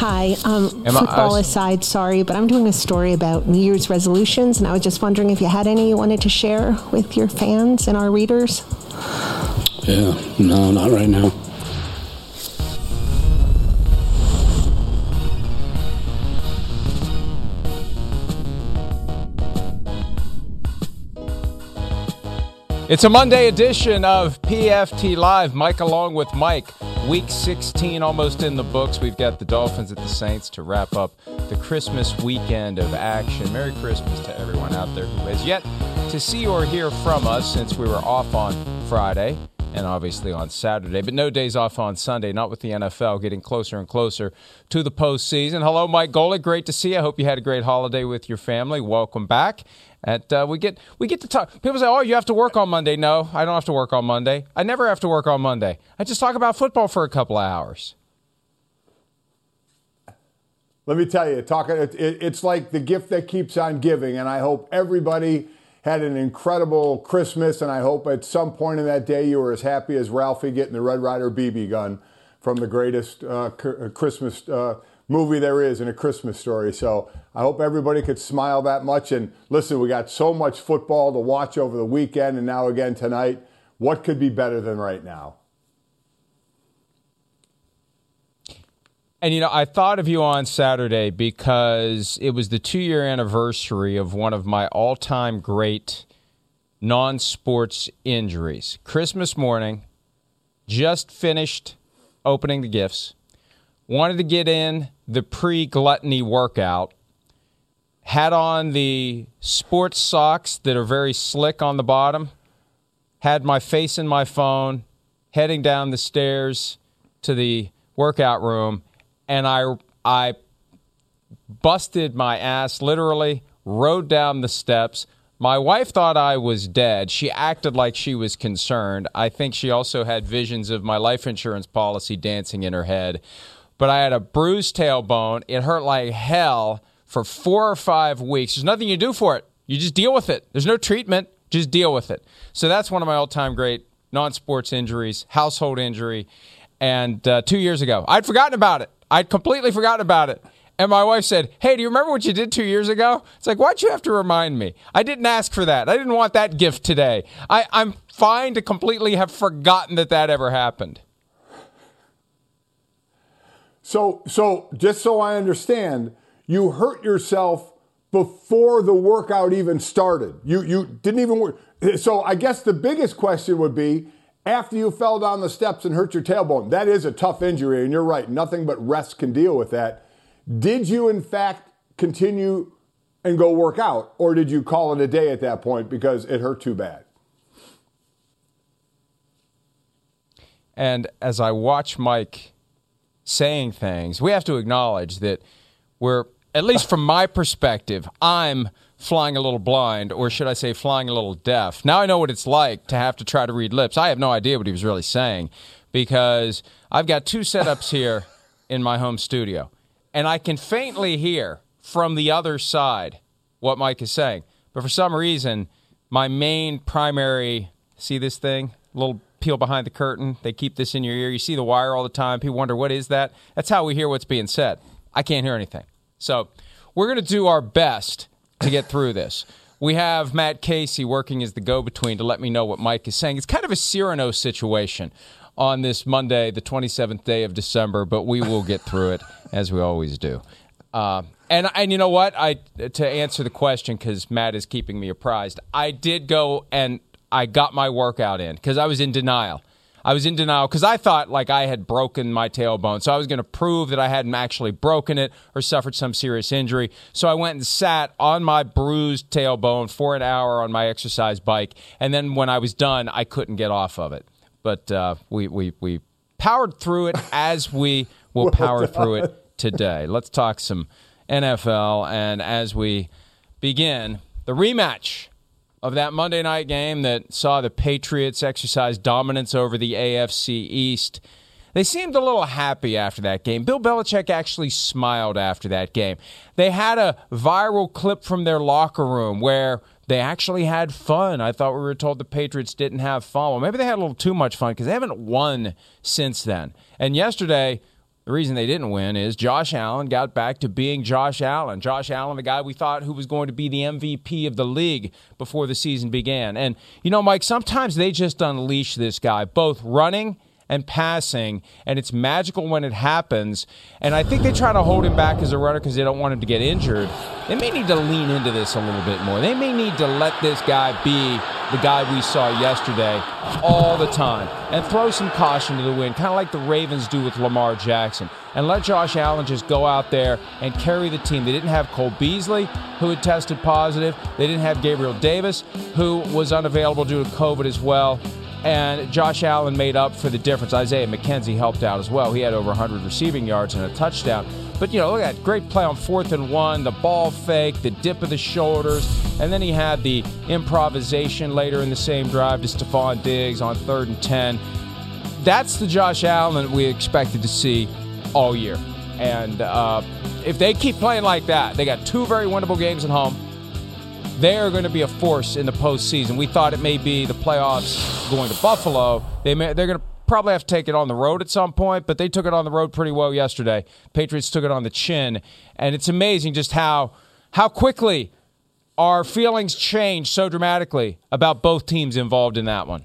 Hi. Um, Am I- football I- aside, sorry, but I'm doing a story about New Year's resolutions, and I was just wondering if you had any you wanted to share with your fans and our readers. Yeah, no, not right now. It's a Monday edition of PFT Live. Mike along with Mike. Week 16 almost in the books. We've got the Dolphins at the Saints to wrap up the Christmas weekend of action. Merry Christmas to everyone out there who has yet to see or hear from us since we were off on Friday and obviously on Saturday, but no days off on Sunday, not with the NFL getting closer and closer to the postseason. Hello, Mike Golic. Great to see you. I hope you had a great holiday with your family. Welcome back. And uh, we get we get to talk. People say, "Oh, you have to work on Monday." No, I don't have to work on Monday. I never have to work on Monday. I just talk about football for a couple of hours. Let me tell you, talking, it, it, it's like the gift that keeps on giving, and I hope everybody had an incredible Christmas, and I hope at some point in that day you were as happy as Ralphie getting the Red Ryder BB gun from the greatest uh, cr- Christmas uh, movie there is in a Christmas story. So I hope everybody could smile that much. And listen, we got so much football to watch over the weekend, and now again tonight. What could be better than right now? And you know, I thought of you on Saturday because it was the two year anniversary of one of my all time great non sports injuries. Christmas morning, just finished opening the gifts, wanted to get in the pre gluttony workout, had on the sports socks that are very slick on the bottom, had my face in my phone, heading down the stairs to the workout room and I I busted my ass literally, rode down the steps. My wife thought I was dead. She acted like she was concerned. I think she also had visions of my life insurance policy dancing in her head. But I had a bruised tailbone. It hurt like hell for four or five weeks. There's nothing you do for it. You just deal with it. There's no treatment. Just deal with it. So that's one of my all time great non sports injuries, household injury. And uh, two years ago, I'd forgotten about it. I'd completely forgotten about it. And my wife said, Hey, do you remember what you did two years ago? It's like, why'd you have to remind me? I didn't ask for that. I didn't want that gift today. I, I'm fine to completely have forgotten that that ever happened. So, so just so I understand, you hurt yourself before the workout even started. You you didn't even work. So I guess the biggest question would be after you fell down the steps and hurt your tailbone. That is a tough injury, and you're right. Nothing but rest can deal with that. Did you in fact continue and go work out, or did you call it a day at that point because it hurt too bad? And as I watch Mike saying things, we have to acknowledge that we're, at least from my perspective, I'm flying a little blind, or should I say, flying a little deaf. Now I know what it's like to have to try to read lips. I have no idea what he was really saying because I've got two setups here in my home studio, and I can faintly hear from the other side what Mike is saying. But for some reason, my main primary see this thing? Little peel behind the curtain. They keep this in your ear. You see the wire all the time. People wonder, what is that? That's how we hear what's being said. I can't hear anything. So we're going to do our best to get through this. We have Matt Casey working as the go between to let me know what Mike is saying. It's kind of a Cyrano situation on this Monday, the 27th day of December, but we will get through it as we always do. Uh, and and you know what? I to answer the question because Matt is keeping me apprised. I did go and I got my workout in because I was in denial. I was in denial because I thought like I had broken my tailbone. So I was going to prove that I hadn't actually broken it or suffered some serious injury. So I went and sat on my bruised tailbone for an hour on my exercise bike. And then when I was done, I couldn't get off of it. But uh, we, we, we powered through it as we will well power done. through it today. Let's talk some NFL. And as we begin, the rematch of that Monday night game that saw the Patriots exercise dominance over the AFC East. They seemed a little happy after that game. Bill Belichick actually smiled after that game. They had a viral clip from their locker room where they actually had fun. I thought we were told the Patriots didn't have fun. Well, maybe they had a little too much fun because they haven't won since then. And yesterday, the reason they didn't win is Josh Allen got back to being Josh Allen. Josh Allen, the guy we thought who was going to be the MVP of the league before the season began. And, you know, Mike, sometimes they just unleash this guy, both running and passing, and it's magical when it happens. And I think they try to hold him back as a runner because they don't want him to get injured. They may need to lean into this a little bit more. They may need to let this guy be the guy we saw yesterday all the time and throw some caution to the wind, kind of like the Ravens do with Lamar Jackson. And let Josh Allen just go out there and carry the team. They didn't have Cole Beasley, who had tested positive. They didn't have Gabriel Davis, who was unavailable due to COVID as well and Josh Allen made up for the difference. Isaiah McKenzie helped out as well. He had over 100 receiving yards and a touchdown. But, you know, look at that great play on fourth and one, the ball fake, the dip of the shoulders, and then he had the improvisation later in the same drive to Stefon Diggs on third and 10. That's the Josh Allen we expected to see all year. And uh, if they keep playing like that, they got two very winnable games at home they are going to be a force in the postseason. We thought it may be the playoffs going to Buffalo. They may, they're going to probably have to take it on the road at some point, but they took it on the road pretty well yesterday. Patriots took it on the chin, and it's amazing just how how quickly our feelings change so dramatically about both teams involved in that one.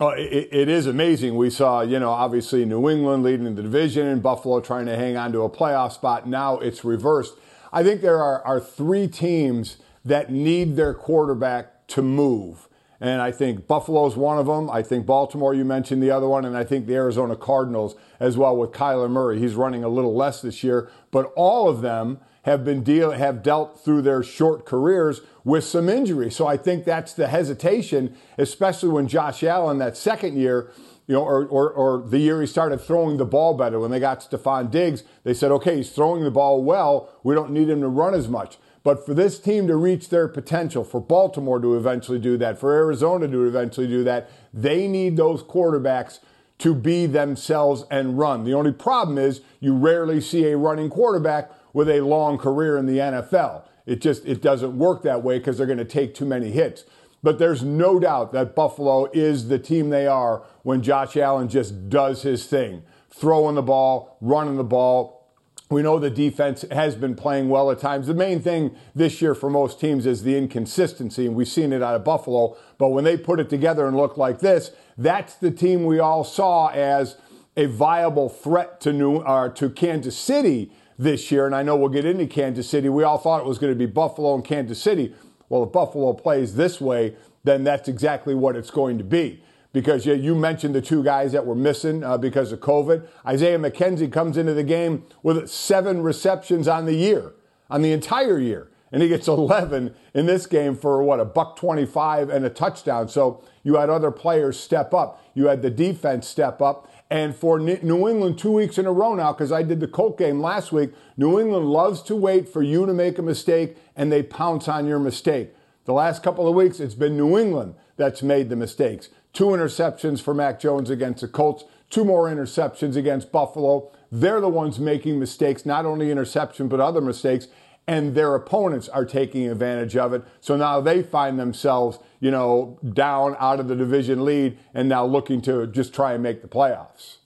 Oh, it, it is amazing. We saw, you know, obviously New England leading the division and Buffalo trying to hang on to a playoff spot. Now it's reversed. I think there are, are three teams that need their quarterback to move. And I think Buffalo's one of them. I think Baltimore, you mentioned the other one. And I think the Arizona Cardinals as well with Kyler Murray. He's running a little less this year. But all of them have been deal have dealt through their short careers with some injury. So I think that's the hesitation, especially when Josh Allen that second year you know, or, or, or the year he started throwing the ball better. When they got Stefon Diggs, they said, okay, he's throwing the ball well. We don't need him to run as much. But for this team to reach their potential, for Baltimore to eventually do that, for Arizona to eventually do that, they need those quarterbacks to be themselves and run. The only problem is you rarely see a running quarterback with a long career in the NFL. It just it doesn't work that way because they're going to take too many hits. But there's no doubt that Buffalo is the team they are when Josh Allen just does his thing, throwing the ball, running the ball. We know the defense has been playing well at times. The main thing this year for most teams is the inconsistency, and we've seen it out of Buffalo. But when they put it together and look like this, that's the team we all saw as a viable threat to New uh, to Kansas City this year. And I know we'll get into Kansas City. We all thought it was going to be Buffalo and Kansas City. Well, if Buffalo plays this way, then that's exactly what it's going to be. Because you mentioned the two guys that were missing uh, because of COVID. Isaiah McKenzie comes into the game with seven receptions on the year, on the entire year. and he gets 11 in this game for what a buck 25 and a touchdown. So you had other players step up. You had the defense step up. And for New England, two weeks in a row now, because I did the Colt game last week, New England loves to wait for you to make a mistake and they pounce on your mistake. The last couple of weeks, it's been New England that's made the mistakes. Two interceptions for Mac Jones against the Colts, two more interceptions against Buffalo. They're the ones making mistakes, not only interception, but other mistakes and their opponents are taking advantage of it. So now they find themselves, you know, down out of the division lead and now looking to just try and make the playoffs.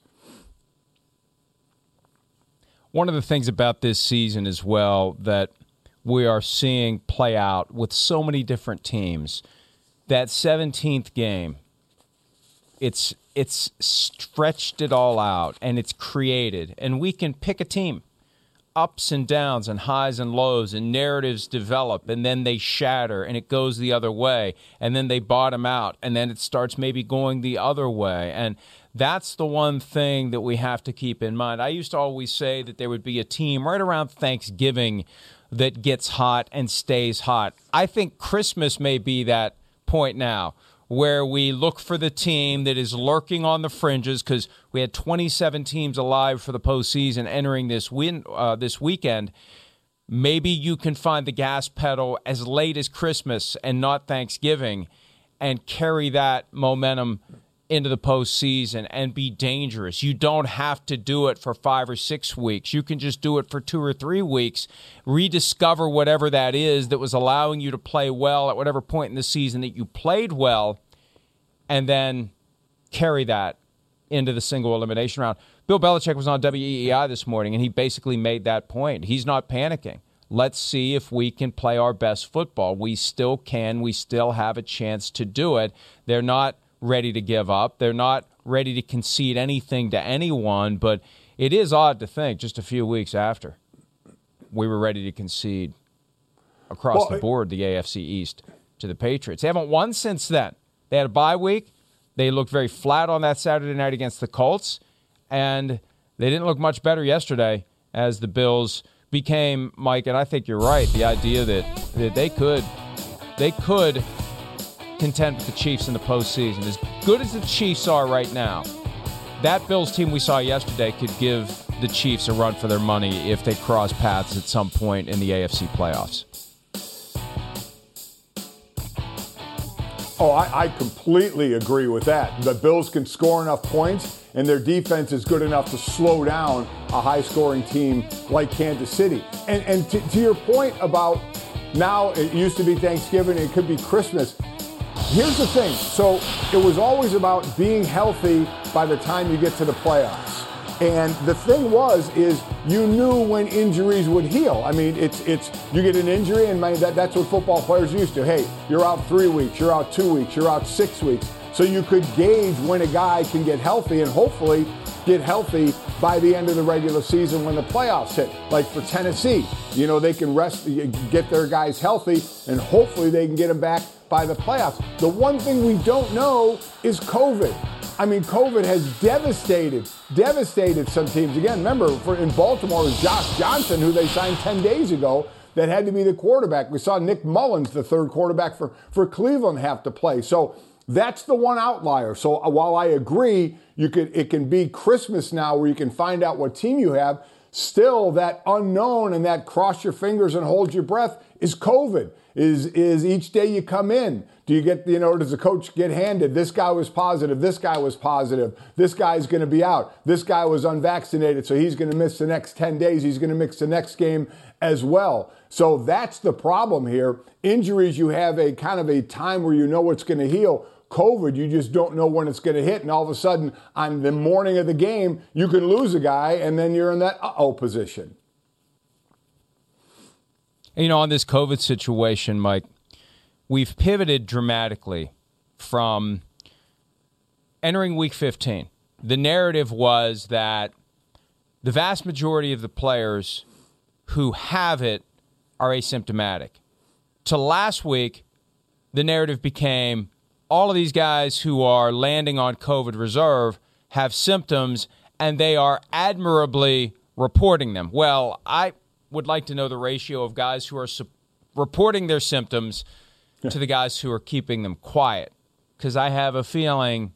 One of the things about this season as well that we are seeing play out with so many different teams, that 17th game, it's it's stretched it all out and it's created. And we can pick a team. Ups and downs and highs and lows and narratives develop and then they shatter and it goes the other way and then they bottom out and then it starts maybe going the other way. And that's the one thing that we have to keep in mind. I used to always say that there would be a team right around Thanksgiving that gets hot and stays hot. I think Christmas may be that point now where we look for the team that is lurking on the fringes because we had 27 teams alive for the postseason entering this win uh, this weekend. Maybe you can find the gas pedal as late as Christmas and not Thanksgiving, and carry that momentum into the postseason and be dangerous. You don't have to do it for five or six weeks. You can just do it for two or three weeks. Rediscover whatever that is that was allowing you to play well at whatever point in the season that you played well, and then carry that into the single elimination round. Bill Belichick was on WEEI this morning, and he basically made that point. He's not panicking. Let's see if we can play our best football. We still can. We still have a chance to do it. They're not ready to give up. They're not ready to concede anything to anyone, but it is odd to think just a few weeks after we were ready to concede across well, the board the AFC East to the Patriots. They haven't won since then. They had a bye week. They looked very flat on that Saturday night against the Colts, and they didn't look much better yesterday as the Bills became Mike. And I think you're right. The idea that that they could they could contend with the Chiefs in the postseason. As good as the Chiefs are right now, that Bills team we saw yesterday could give the Chiefs a run for their money if they cross paths at some point in the AFC playoffs. Oh, I, I, completely agree with that. The Bills can score enough points, and their defense is good enough to slow down a high scoring team like Kansas City. And, and to, to your point about now, it used to be Thanksgiving, it could be Christmas. Here's the thing. So it was always about being healthy by the time you get to the playoffs. And the thing was, is you knew when injuries would heal. I mean, it's it's you get an injury, and my, that, that's what football players used to. Hey, you're out three weeks, you're out two weeks, you're out six weeks. So you could gauge when a guy can get healthy, and hopefully get healthy by the end of the regular season when the playoffs hit. Like for Tennessee, you know, they can rest, get their guys healthy, and hopefully they can get them back by the playoffs. The one thing we don't know is COVID. I mean, COVID has devastated, devastated some teams. Again, remember, for in Baltimore, it was Josh Johnson, who they signed 10 days ago, that had to be the quarterback. We saw Nick Mullens, the third quarterback for, for Cleveland, have to play. So that's the one outlier. So uh, while I agree, you could it can be Christmas now where you can find out what team you have, still that unknown and that cross your fingers and hold your breath is COVID. Is is each day you come in, do you get, you know, does the coach get handed? This guy was positive, this guy was positive, this guy's gonna be out, this guy was unvaccinated, so he's gonna miss the next 10 days, he's gonna miss the next game as well. So that's the problem here. Injuries, you have a kind of a time where you know it's gonna heal. COVID, you just don't know when it's going to hit. And all of a sudden, on the morning of the game, you can lose a guy, and then you're in that uh oh position. You know, on this COVID situation, Mike, we've pivoted dramatically from entering week 15. The narrative was that the vast majority of the players who have it are asymptomatic. To last week, the narrative became all of these guys who are landing on COVID reserve have symptoms and they are admirably reporting them. Well, I would like to know the ratio of guys who are reporting their symptoms to the guys who are keeping them quiet. Because I have a feeling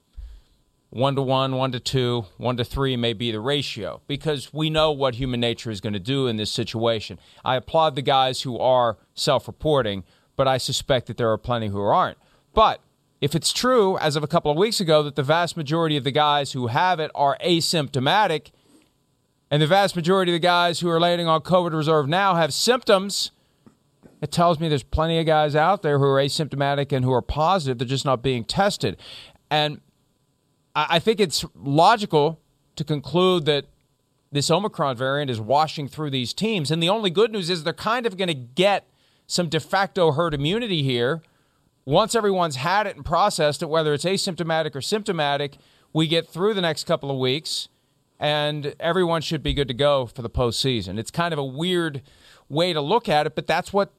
one to one, one to two, one to three may be the ratio because we know what human nature is going to do in this situation. I applaud the guys who are self reporting, but I suspect that there are plenty who aren't. But if it's true, as of a couple of weeks ago, that the vast majority of the guys who have it are asymptomatic, and the vast majority of the guys who are laying on COVID reserve now have symptoms, it tells me there's plenty of guys out there who are asymptomatic and who are positive. They're just not being tested. And I think it's logical to conclude that this Omicron variant is washing through these teams. And the only good news is they're kind of going to get some de facto herd immunity here. Once everyone's had it and processed it, whether it's asymptomatic or symptomatic, we get through the next couple of weeks and everyone should be good to go for the postseason. It's kind of a weird way to look at it, but that's what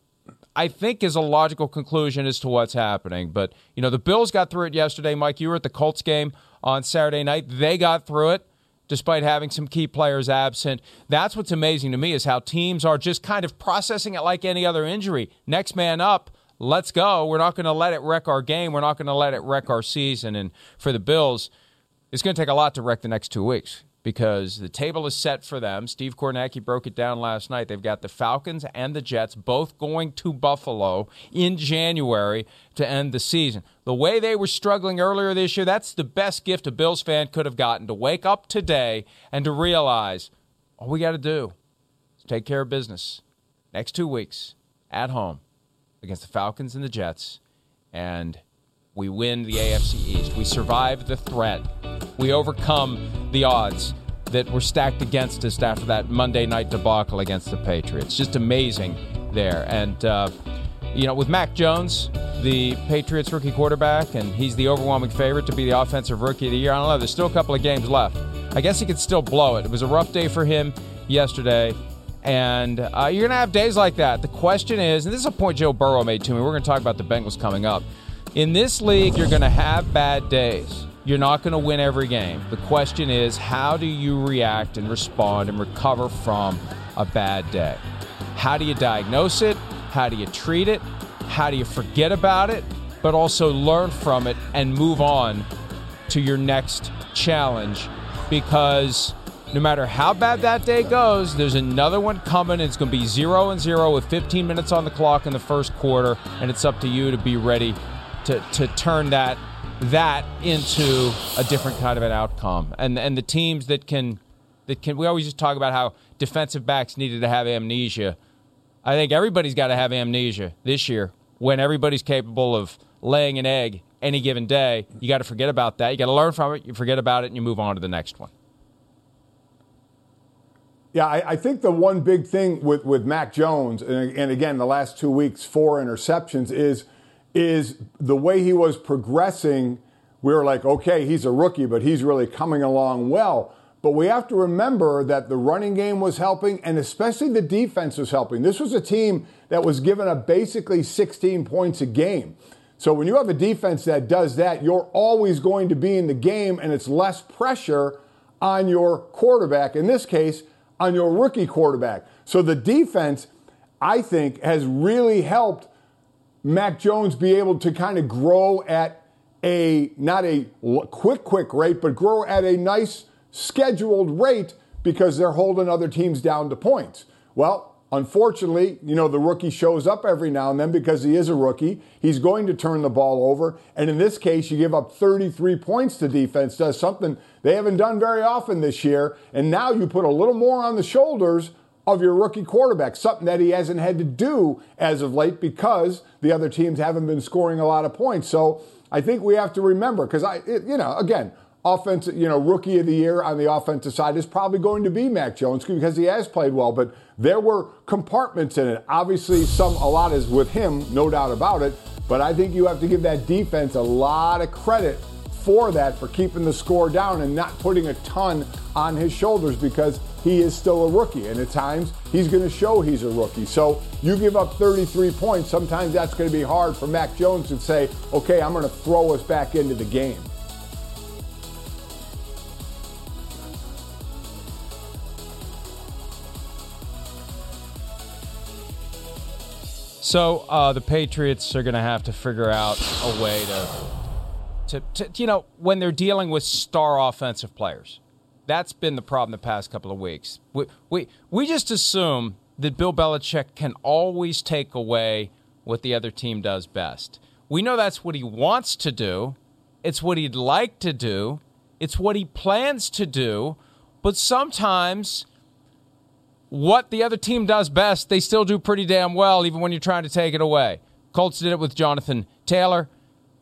I think is a logical conclusion as to what's happening. But, you know, the Bills got through it yesterday. Mike, you were at the Colts game on Saturday night. They got through it despite having some key players absent. That's what's amazing to me is how teams are just kind of processing it like any other injury. Next man up, let's go. We're not going to let it wreck our game. We're not going to let it wreck our season. And for the Bills, it's going to take a lot to wreck the next two weeks because the table is set for them. Steve Kornacki broke it down last night. They've got the Falcons and the Jets both going to Buffalo in January to end the season. The way they were struggling earlier this year, that's the best gift a Bills fan could have gotten to wake up today and to realize all we got to do is take care of business. Next two weeks at home against the Falcons and the Jets, and we win the AFC East. We survive the threat we overcome the odds that were stacked against us after that Monday night debacle against the Patriots. Just amazing there. And, uh, you know, with Mac Jones, the Patriots rookie quarterback, and he's the overwhelming favorite to be the offensive rookie of the year. I don't know. There's still a couple of games left. I guess he could still blow it. It was a rough day for him yesterday. And uh, you're going to have days like that. The question is, and this is a point Joe Burrow made to me. We're going to talk about the Bengals coming up. In this league, you're going to have bad days. You're not going to win every game. The question is, how do you react and respond and recover from a bad day? How do you diagnose it? How do you treat it? How do you forget about it, but also learn from it and move on to your next challenge? Because no matter how bad that day goes, there's another one coming. It's going to be zero and zero with 15 minutes on the clock in the first quarter, and it's up to you to be ready to, to turn that that into a different kind of an outcome. And and the teams that can that can we always just talk about how defensive backs needed to have amnesia. I think everybody's got to have amnesia this year when everybody's capable of laying an egg any given day. You got to forget about that. You got to learn from it. You forget about it, and you move on to the next one. Yeah, I, I, think the one big thing with, with Mac Jones, and, and again, the last two weeks, four interceptions, is is the way he was progressing. We were like, okay, he's a rookie, but he's really coming along well. But we have to remember that the running game was helping, and especially the defense was helping. This was a team that was given up basically 16 points a game. So when you have a defense that does that, you're always going to be in the game, and it's less pressure on your quarterback. In this case, on your rookie quarterback. So the defense, I think, has really helped Mac Jones be able to kind of grow at a not a quick quick rate, but grow at a nice scheduled rate because they're holding other teams down to points. Well, unfortunately, you know, the rookie shows up every now and then because he is a rookie. He's going to turn the ball over. And in this case, you give up 33 points to defense, does something they haven't done very often this year. And now you put a little more on the shoulders of your rookie quarterback, something that he hasn't had to do as of late because the other teams haven't been scoring a lot of points. So I think we have to remember because I, it, you know, again, offense, you know, rookie of the year on the offensive side is probably going to be Mac Jones because he has played well, but there were compartments in it. Obviously, some a lot is with him, no doubt about it. But I think you have to give that defense a lot of credit for that, for keeping the score down and not putting a ton on his shoulders because he is still a rookie. And at times, he's going to show he's a rookie. So you give up 33 points, sometimes that's going to be hard for Mac Jones to say, okay, I'm going to throw us back into the game. So uh, the Patriots are going to have to figure out a way to, to, to, you know, when they're dealing with star offensive players. That's been the problem the past couple of weeks. We, we, we just assume that Bill Belichick can always take away what the other team does best. We know that's what he wants to do, it's what he'd like to do, it's what he plans to do, but sometimes what the other team does best, they still do pretty damn well, even when you're trying to take it away. Colts did it with Jonathan Taylor.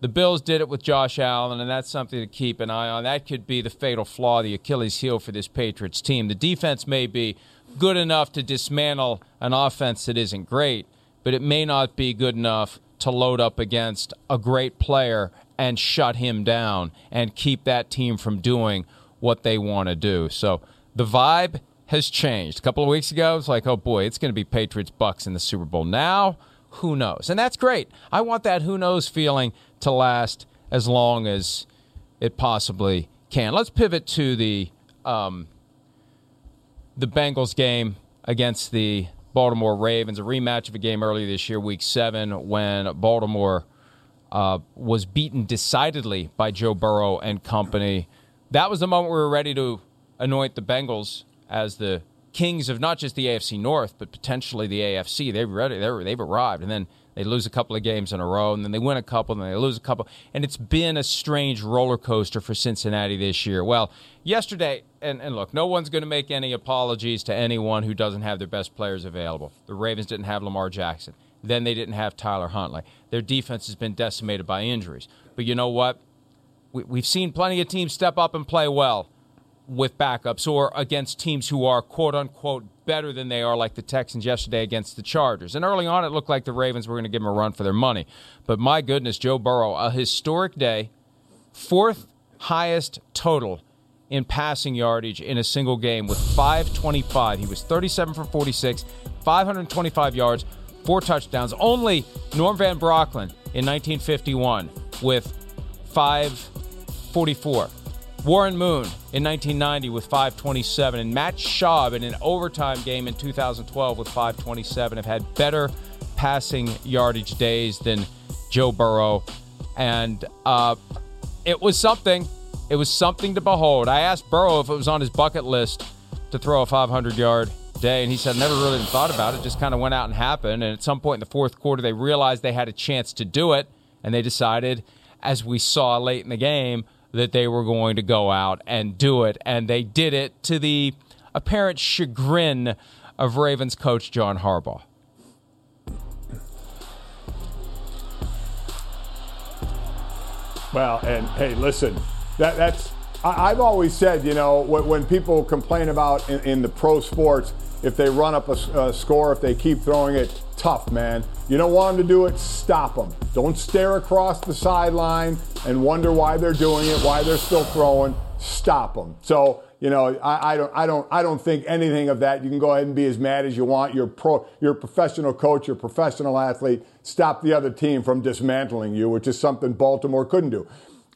The Bills did it with Josh Allen, and that's something to keep an eye on. That could be the fatal flaw, the Achilles heel for this Patriots team. The defense may be good enough to dismantle an offense that isn't great, but it may not be good enough to load up against a great player and shut him down and keep that team from doing what they want to do. So the vibe has changed. A couple of weeks ago, it's like, oh boy, it's going to be Patriots Bucks in the Super Bowl. Now, who knows? And that's great. I want that who knows feeling to last as long as it possibly can. Let's pivot to the um, the Bengals game against the Baltimore Ravens, a rematch of a game earlier this year, Week Seven, when Baltimore uh, was beaten decidedly by Joe Burrow and company. That was the moment we were ready to anoint the Bengals as the kings of not just the AFC North, but potentially the AFC. They've ready. They've arrived, and then they lose a couple of games in a row, and then they win a couple, and then they lose a couple, and it's been a strange roller coaster for Cincinnati this year. Well, yesterday, and, and look, no one's going to make any apologies to anyone who doesn't have their best players available. The Ravens didn't have Lamar Jackson. Then they didn't have Tyler Huntley. Their defense has been decimated by injuries. But you know what? We, we've seen plenty of teams step up and play well with backups or against teams who are quote unquote better than they are, like the Texans yesterday against the Chargers. And early on, it looked like the Ravens were going to give them a run for their money. But my goodness, Joe Burrow, a historic day, fourth highest total in passing yardage in a single game with 525. He was 37 for 46, 525 yards, four touchdowns. Only Norm Van Brocklin in 1951 with 544. Warren Moon in 1990 with 527, and Matt Schaub in an overtime game in 2012 with 527 have had better passing yardage days than Joe Burrow. And uh, it was something. It was something to behold. I asked Burrow if it was on his bucket list to throw a 500 yard day, and he said never really thought about it. Just kind of went out and happened. And at some point in the fourth quarter, they realized they had a chance to do it, and they decided, as we saw late in the game, that they were going to go out and do it, and they did it to the apparent chagrin of Ravens coach John Harbaugh. Well, and hey, listen, that, that's I, have always said, you know, when, when people complain about in, in, the pro sports, if they run up a, a score, if they keep throwing it, tough, man. You don't want them to do it, stop them. Don't stare across the sideline and wonder why they're doing it, why they're still throwing. Stop them. So, you know, I, I, don't, I don't, I don't think anything of that. You can go ahead and be as mad as you want. You're pro, you're a professional coach, you're a professional athlete. Stop the other team from dismantling you, which is something Baltimore couldn't do.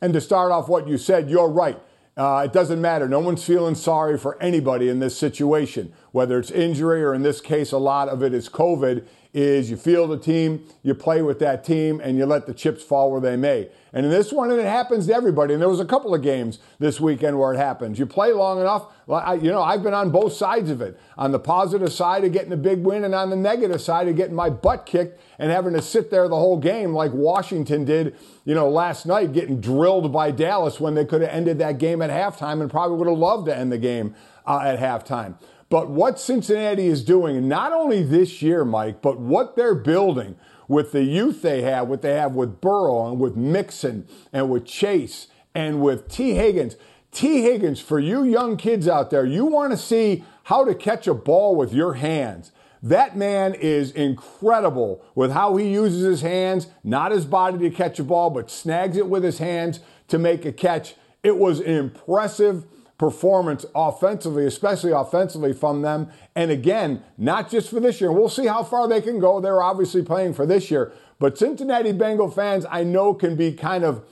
And to start off what you said, you're right. Uh, it doesn't matter. No one's feeling sorry for anybody in this situation, whether it's injury or in this case, a lot of it is COVID is you feel the team, you play with that team, and you let the chips fall where they may. And in this one, and it happens to everybody. And there was a couple of games this weekend where it happens. You play long enough. You know, I've been on both sides of it. On the positive side of getting a big win, and on the negative side of getting my butt kicked and having to sit there the whole game, like Washington did. You know, last night, getting drilled by Dallas when they could have ended that game at halftime, and probably would have loved to end the game uh, at halftime. But what Cincinnati is doing, not only this year, Mike, but what they're building with the youth they have, what they have with Burrow and with Mixon and with Chase and with Tee Higgins. Tee Higgins, for you young kids out there, you want to see how to catch a ball with your hands. That man is incredible with how he uses his hands, not his body to catch a ball, but snags it with his hands to make a catch. It was an impressive performance offensively, especially offensively from them. And again, not just for this year. We'll see how far they can go. They're obviously playing for this year. But Cincinnati Bengal fans, I know, can be kind of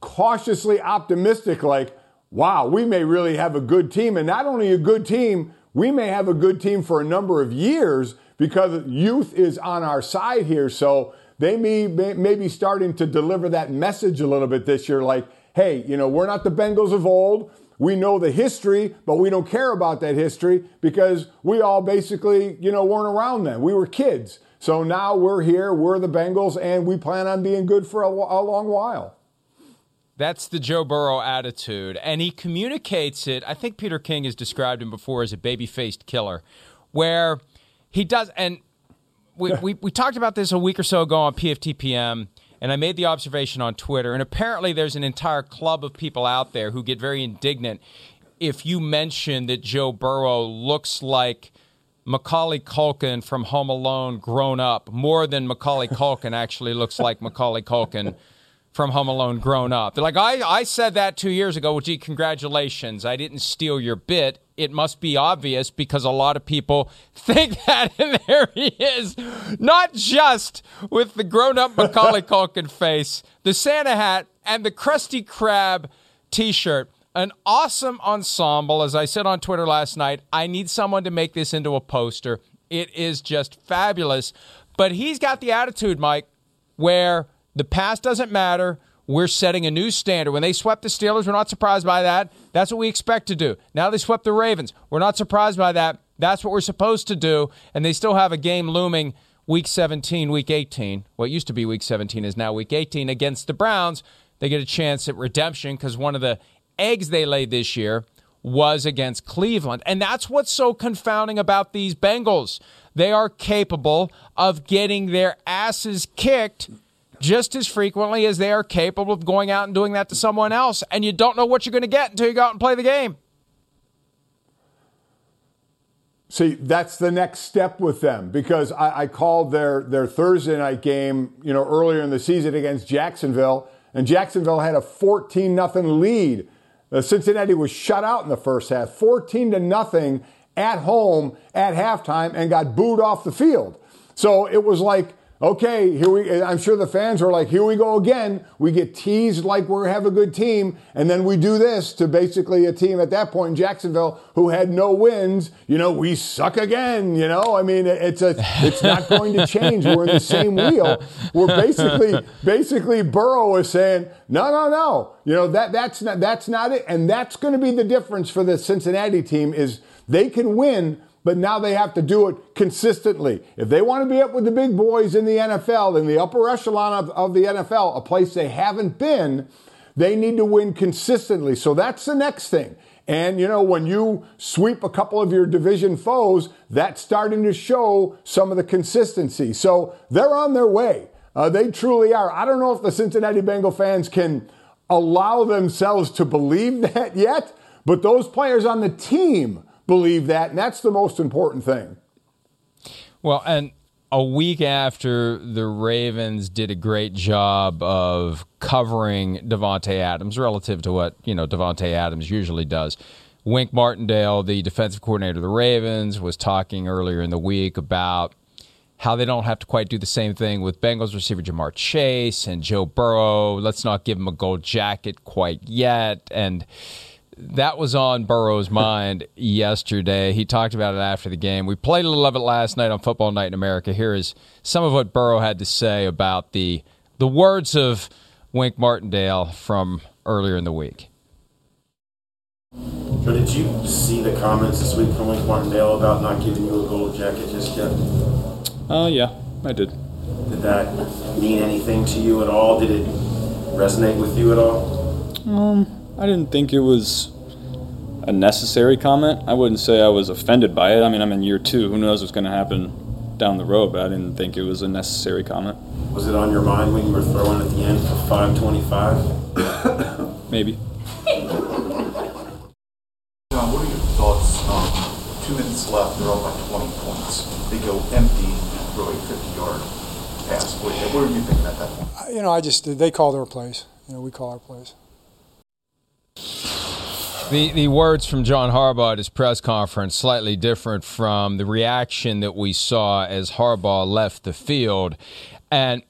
cautiously optimistic like, wow, we may really have a good team. And not only a good team, we may have a good team for a number of years because youth is on our side here. So they may, may be starting to deliver that message a little bit this year like, hey, you know, we're not the Bengals of old. We know the history, but we don't care about that history because we all basically, you know, weren't around then. We were kids. So now we're here, we're the Bengals, and we plan on being good for a, a long while. That's the Joe Burrow attitude. And he communicates it. I think Peter King has described him before as a baby faced killer, where he does. And we, we, we talked about this a week or so ago on PFTPM, and I made the observation on Twitter. And apparently, there's an entire club of people out there who get very indignant if you mention that Joe Burrow looks like Macaulay Culkin from Home Alone grown up more than Macaulay Culkin actually looks like Macaulay Culkin from Home Alone grown up. They're like, I, I said that two years ago. Well, gee, congratulations. I didn't steal your bit. It must be obvious because a lot of people think that. And there he is. Not just with the grown up Macaulay Culkin face, the Santa hat, and the Krusty Krab t shirt. An awesome ensemble. As I said on Twitter last night, I need someone to make this into a poster. It is just fabulous. But he's got the attitude, Mike, where the past doesn't matter. We're setting a new standard. When they swept the Steelers, we're not surprised by that. That's what we expect to do. Now they swept the Ravens. We're not surprised by that. That's what we're supposed to do. And they still have a game looming week 17, week 18. What used to be week 17 is now week 18 against the Browns. They get a chance at redemption because one of the eggs they laid this year was against Cleveland. And that's what's so confounding about these Bengals. They are capable of getting their asses kicked just as frequently as they are capable of going out and doing that to someone else. And you don't know what you're going to get until you go out and play the game. See, that's the next step with them because I, I, called their, their Thursday night game, you know, earlier in the season against Jacksonville, and Jacksonville had a 14 nothing lead. Uh, Cincinnati was shut out in the first half, 14 to nothing at home at halftime, and got booed off the field. So it was like okay, here we, I'm sure the fans are like, here we go again. We get teased like we have a good team. And then we do this to basically a team at that point in Jacksonville who had no wins. You know, we suck again. You know, I mean, it's a, it's not going to change. We're in the same wheel. We're basically, basically Burrow is saying, no, no, no. You know, that, that's not, that's not it. And that's going to be the difference for the Cincinnati team is they can win but now they have to do it consistently. If they want to be up with the big boys in the NFL, in the upper echelon of, of the NFL, a place they haven't been, they need to win consistently. So that's the next thing. And, you know, when you sweep a couple of your division foes, that's starting to show some of the consistency. So they're on their way. Uh, they truly are. I don't know if the Cincinnati Bengal fans can allow themselves to believe that yet, but those players on the team believe that, and that's the most important thing. Well, and a week after the Ravens did a great job of covering Davante Adams relative to what, you know, Davante Adams usually does. Wink Martindale, the defensive coordinator of the Ravens, was talking earlier in the week about how they don't have to quite do the same thing with Bengals receiver Ja'Marr Chase and Joe Burrow. Let's not give him a gold jacket quite yet. And that was on Burrow's mind yesterday. He talked about it after the game. We played a little of it last night on Football Night in America. Here is some of what Burrow had to say about the the words of Wink Martindale from earlier in the week. So did you see the comments this week from Wink Martindale about not giving you a gold jacket just yet? Uh, yeah, I did. Did that mean anything to you at all? Did it resonate with you at all? Um, I didn't think it was a necessary comment. I wouldn't say I was offended by it. I mean, I'm in year two. Who knows what's going to happen down the road? But I didn't think it was a necessary comment. Was it on your mind when you were throwing at the end for 525? Maybe. John, what are your thoughts? Um, two minutes left. They're up by 20 points. They go empty, throw a 50-yard pass. What, what are you thinking at that point? You know, I just they call their plays. You know, we call our plays. The, the words from John Harbaugh at his press conference slightly different from the reaction that we saw as Harbaugh left the field. And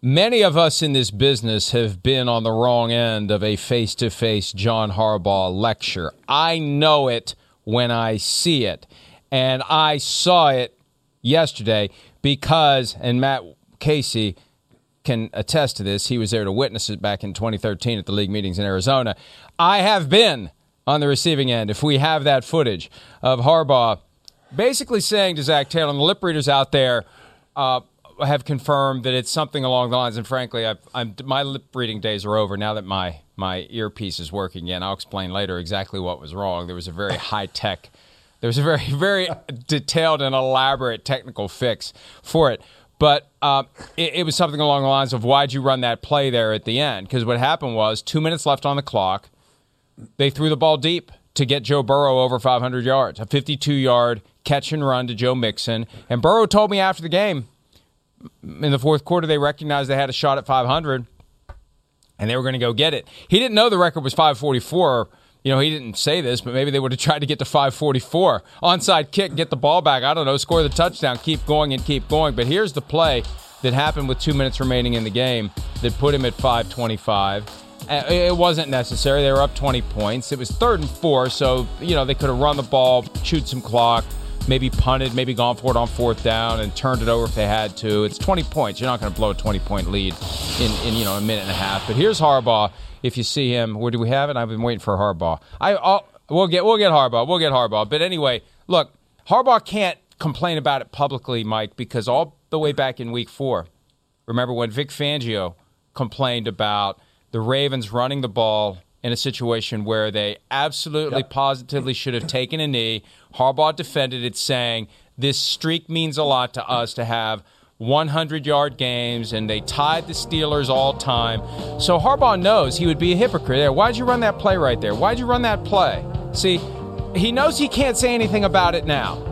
many of us in this business have been on the wrong end of a face to face John Harbaugh lecture. I know it when I see it. And I saw it yesterday because, and Matt Casey can attest to this, he was there to witness it back in 2013 at the league meetings in Arizona. I have been on the receiving end, if we have that footage of Harbaugh basically saying to Zac Taylor, and the lip readers out there, uh, have confirmed that it's something along the lines. And frankly, I've, I'm, my lip reading days are over now that my my earpiece is working again. I'll explain later exactly what was wrong. There was a very high tech, there was a very very detailed and elaborate technical fix for it. But uh, it, it was something along the lines of why'd you run that play there at the end? Because what happened was two minutes left on the clock. They threw the ball deep to get Joe Burrow over 500 yards, a 52 yard catch and run to Joe Mixon. And Burrow told me after the game, in the fourth quarter, they recognized they had a shot at 500 and they were going to go get it. He didn't know the record was 544. You know, he didn't say this, but maybe they would have tried to get to 544. Onside kick, get the ball back. I don't know, score the touchdown, keep going and keep going. But here's the play that happened with two minutes remaining in the game that put him at 525. Uh, it wasn't necessary. They were up 20 points. It was third and four, so, you know, they could have run the ball, chewed some clock, maybe punted, maybe gone for it on fourth down and turned it over if they had to. It's 20 points. You're not going to blow a 20 point lead in, in you know a minute and a half. But here's Harbaugh. If you see him, where do we have it? I've been waiting for Harbaugh. I I'll, we'll get we'll get Harbaugh. We'll get Harbaugh. But anyway, look, Harbaugh can't complain about it publicly, Mike, because all the way back in Week Four, remember when Vic Fangio complained about the Ravens running the ball in a situation where they absolutely yep. positively should have taken a knee. Harbaugh defended it, saying, This streak means a lot to us to have 100 yard games, and they tied the Steelers all time. So Harbaugh knows he would be a hypocrite there. Why'd you run that play right there? Why'd you run that play? See, he knows he can't say anything about it now.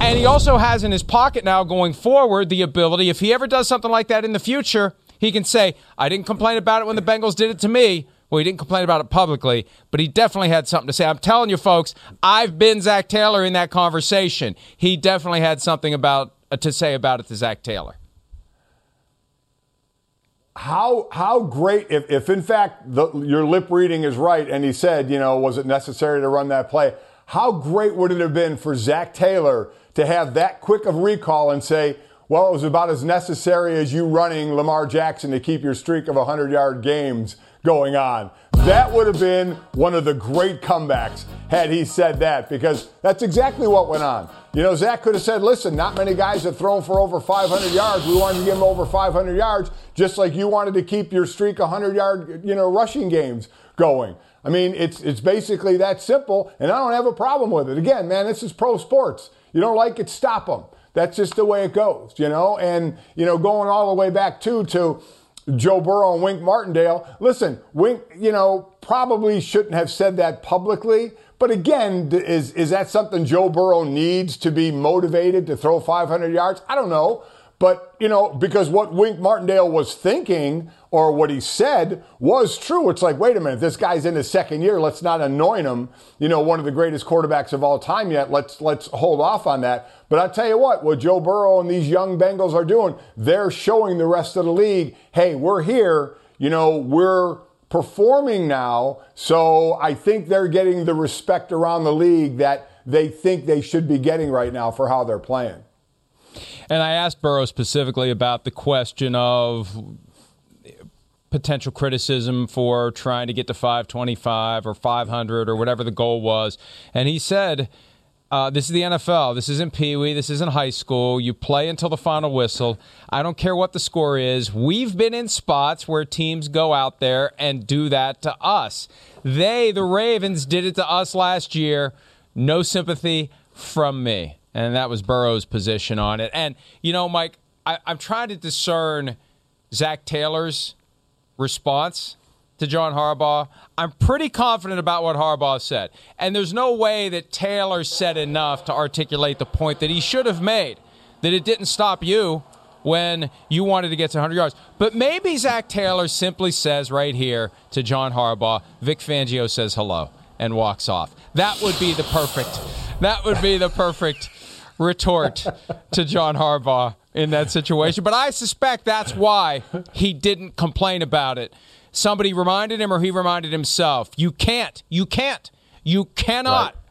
And he also has in his pocket now going forward the ability, if he ever does something like that in the future, he can say, I didn't complain about it when the Bengals did it to me. Well, he didn't complain about it publicly, but he definitely had something to say. I'm telling you, folks, I've been Zac Taylor in that conversation. He definitely had something about Uh, to say about it to Zac Taylor. How how great if, if in fact the, your lip reading is right, and he said, you know, was it necessary to run that play? How great would it have been for Zac Taylor to have that quick of recall and say, well, it was about as necessary as you running Lamar Jackson to keep your streak of 100 yard games going on. That would have been one of the great comebacks had he said that because that's exactly what went on. You know, Zac could have said, listen, not many guys have thrown for over 500 yards. We wanted to give them over 500 yards, just like you wanted to keep your streak 100 yard, you know, rushing games going. I mean, it's, it's basically that simple, and I don't have a problem with it. Again, man, this is pro sports. You don't like it, stop them. That's just the way it goes, you know? And, you know, going all the way back too to, Joe Burrow and Wink Martindale. Listen, Wink, you know, probably shouldn't have said that publicly. But again, is, is that something Joe Burrow needs to be motivated to throw 500 yards? I don't know. But, you know, because what Wink Martindale was thinking or what he said was true. It's like, wait a minute, this guy's in his second year. Let's not anoint him, you know, one of the greatest quarterbacks of all time yet. Let's let's hold off on that. But I tell you what, what Joe Burrow and these young Bengals are doing, they're showing the rest of the league, hey, we're here. You know, we're performing now. So I think they're getting the respect around the league that they think they should be getting right now for how they're playing. And I asked Burrow specifically about the question of potential criticism for trying to get to 525 or 500 or whatever the goal was. And he said, uh, this is the NFL. This isn't Pee Wee. This isn't high school. You play until the final whistle. I don't care what the score is. We've been in spots where teams go out there and do that to us. They, the Ravens, did it to us last year. No sympathy from me. And that was Burrow's position on it. And, you know, Mike, I, I'm trying to discern Zac Taylor's response to John Harbaugh. I'm pretty confident about what Harbaugh said. And there's no way that Taylor said enough to articulate the point that he should have made, that it didn't stop you when you wanted to get to 100 yards. But maybe Zach Taylor simply says right here to John Harbaugh, Vic Fangio says hello and walks off. That would be the perfect. That would be the perfect retort to John Harbaugh in that situation. But I suspect that's why he didn't complain about it. Somebody reminded him or he reminded himself. You can't. You can't. You cannot right.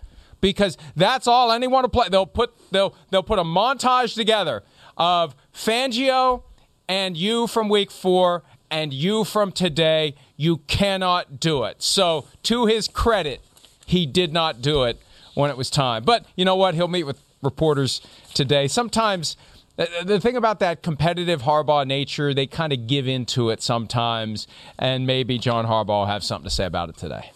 because that's all anyone to play. They'll put they'll they'll put a montage together of Fangio and you from week four and you from today. You cannot do it. So to his credit, he did not do it when it was time. But you know what? He'll meet with reporters today. Sometimes the thing about that competitive Harbaugh nature, they kind of give into it sometimes, and maybe John Harbaugh will have something to say about it today.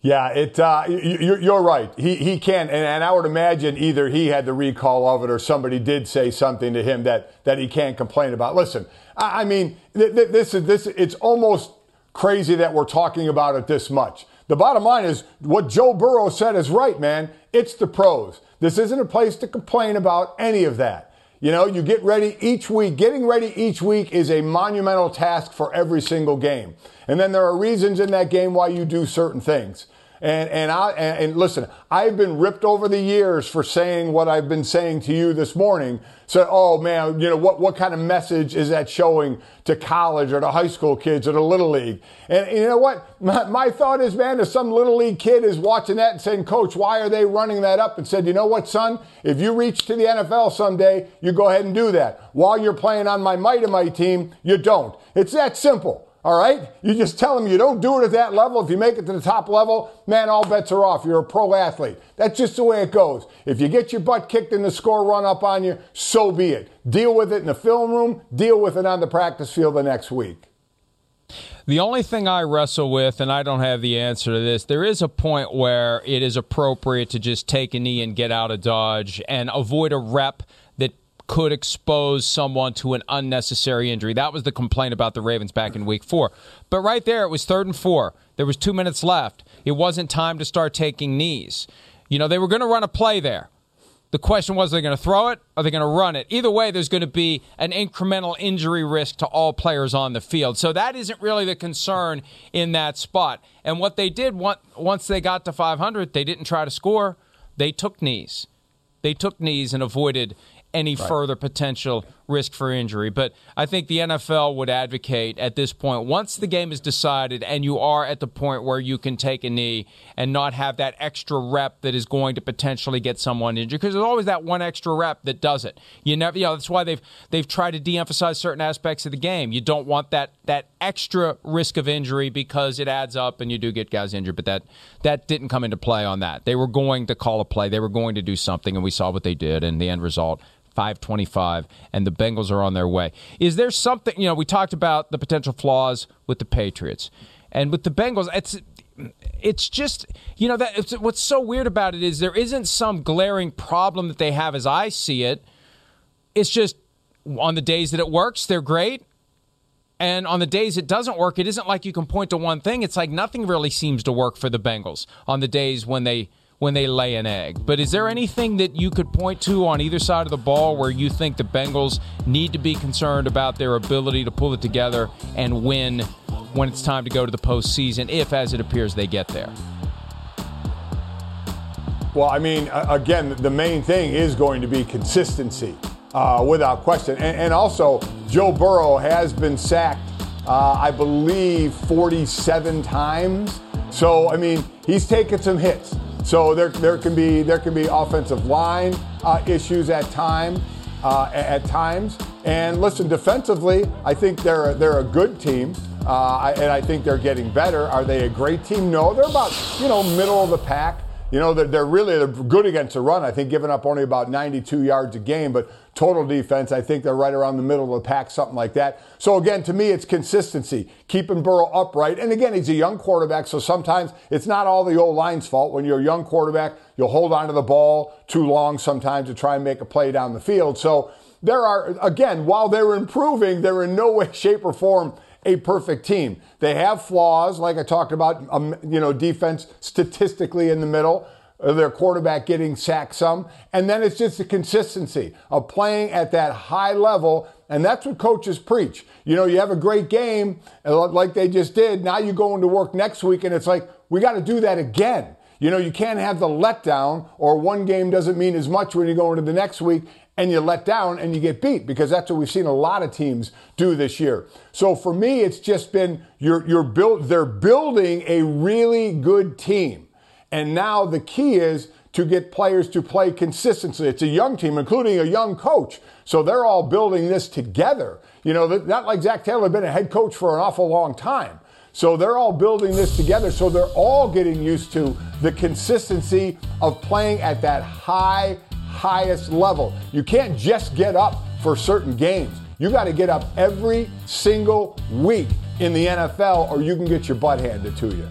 Yeah, it. Uh, you're right. He he can, and, and I would imagine either he had the recall of it or somebody did say something to him that that he can't complain about. Listen, I, I mean, th- th- this is this. It's almost crazy that we're talking about it this much. The bottom line is what Joe Burrow said is right, man. It's the pros. This isn't a place to complain about any of that. You know, you get ready each week. Getting ready each week is a monumental task for every single game. And then there are reasons in that game why you do certain things. And, and, I, and, and listen, I've been ripped over the years for saying what I've been saying to you this morning. So, oh man, you know, what, what kind of message is that showing to college or to high school kids or to little league? And, and you know what? My, my thought is, man, if some little league kid is watching that and saying, coach, why are they running that up? And said, you know what, son? If you reach to the NFL someday, you go ahead and do that. While you're playing on my mighty my team, you don't. It's that simple. All right? You just tell them you don't do it at that level. If you make it to the top level, man, all bets are off. You're a pro athlete. That's just the way it goes. If you get your butt kicked and the score run up on you, so be it. Deal with it in the film room, deal with it on the practice field the next week. The only thing I wrestle with, and I don't have the answer to this, there is a point where it is appropriate to just take a knee and get out of Dodge and avoid a rep could expose someone to an unnecessary injury. That was the complaint about the Ravens back in week four. But right there, it was third and four. There was two minutes left. It wasn't time to start taking knees. You know, they were going to run a play there. The question was, are they going to throw it? Are they going to run it? Either way, there's going to be an incremental injury risk to all players on the field. So that isn't really the concern in that spot. And what they did once they got to 500, they didn't try to score. They took knees. They took knees and avoided any right. further potential risk for injury. But I think the NFL would advocate at this point, once the game is decided and you are at the point where you can take a knee and not have that extra rep that is going to potentially get someone injured, because there's always that one extra rep that does it. You never, you know, that's why they've they've tried to de-emphasize certain aspects of the game. You don't want that that extra risk of injury because it adds up and you do get guys injured. But that that didn't come into play on that. They were going to call a play. They were going to do something, and we saw what they did, and the end result 525 and the Bengals are on their way. Is there something, you know, we talked about the potential flaws with the Patriots. And with the Bengals, it's it's just, you know, that what's so weird about it is there isn't some glaring problem that they have as I see it. It's just on the days that it works, they're great. And on the days it doesn't work, it isn't like you can point to one thing. It's like nothing really seems to work for the Bengals on the days when they when they lay an egg. But is there anything that you could point to on either side of the ball where you think the Bengals need to be concerned about their ability to pull it together and win when it's time to go to the postseason, if, as it appears, they get there? Well, I mean, again, the main thing is going to be consistency, uh, without question. And, and, also, Joe Burrow has been sacked, uh, I believe, 47 times. So, I mean, he's taken some hits. So there, there can be there can be offensive line uh, issues at time uh, at times. And listen, defensively, I think they're they're a good team, uh, and I think they're getting better. Are they a great team? No, they're about you know middle of the pack. You know, they're, they're really they're good against the run. I think giving up only about 92 yards a game, but total defense, I think they're right around the middle of the pack, something like that. So again, to me, it's consistency, keeping Burrow upright. And again, he's a young quarterback, so sometimes it's not all the old line's fault. When you're a young quarterback, you'll hold on to the ball too long sometimes to try and make a play down the field. So there are, again, while they're improving, they're in no way, shape, or form a perfect team. They have flaws, like I talked about, um, you know, defense statistically in the middle, uh, their quarterback getting sacked some. And then it's just the consistency of playing at that high level. And that's what coaches preach. You know, you have a great game, like they just did. Now you go into work next week, and it's like, we got to do that again. You know, you can't have the letdown or one game doesn't mean as much when you go into the next week and you let down and you get beat because that's what we've seen a lot of teams do this year. So for me, it's just been you're you're built they're building a really good team. And now the key is to get players to play consistently. It's a young team, including a young coach. So they're all building this together. You know, not like Zac Taylor been a head coach for an awful long time. So they're all building this together. So they're all getting used to the consistency of playing at that high, highest level. You can't just get up for certain games. You got to get up every single week in the NFL or you can get your butt handed to you.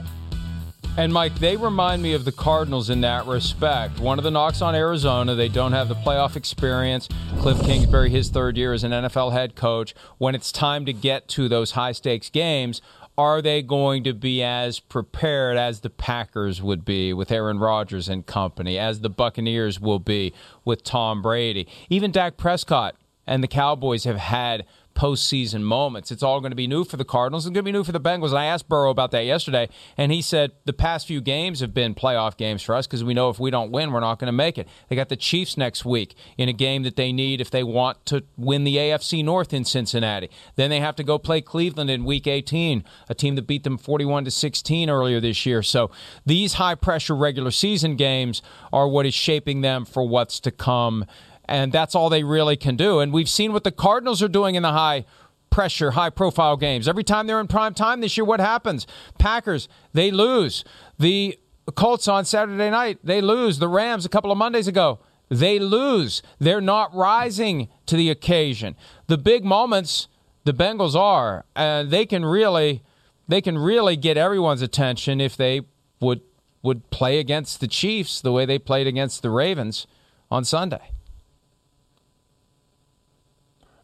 And Mike, they remind me of the Cardinals in that respect. One of the knocks on Arizona, they don't have the playoff experience. Cliff Kingsbury, his third year as an NFL head coach. When it's time to get to those high stakes games, are they going to be as prepared as the Packers would be with Aaron Rodgers and company, as the Buccaneers will be with Tom Brady? Even Dak Prescott and the Cowboys have had postseason moments. It's all going to be new for the Cardinals. It's going to be new for the Bengals. And I asked Burrow about that yesterday, and he said the past few games have been playoff games for us because we know if we don't win, we're not going to make it. They got the Chiefs next week in a game that they need if they want to win the AFC North in Cincinnati. Then they have to go play Cleveland in Week 18, a team that beat them 41 to 16 earlier this year. So these high pressure regular season games are what is shaping them for what's to come and that's all they really can do. And we've seen what the Cardinals are doing in the high pressure, high profile games. Every time they're in prime time this year, what happens? Packers, they lose. The Colts on Saturday night, they lose. The Rams a couple of Mondays ago, they lose. They're not rising to the occasion. The big moments, the Bengals are, and they can really they can really get everyone's attention if they would would play against the Chiefs the way they played against the Ravens on Sunday.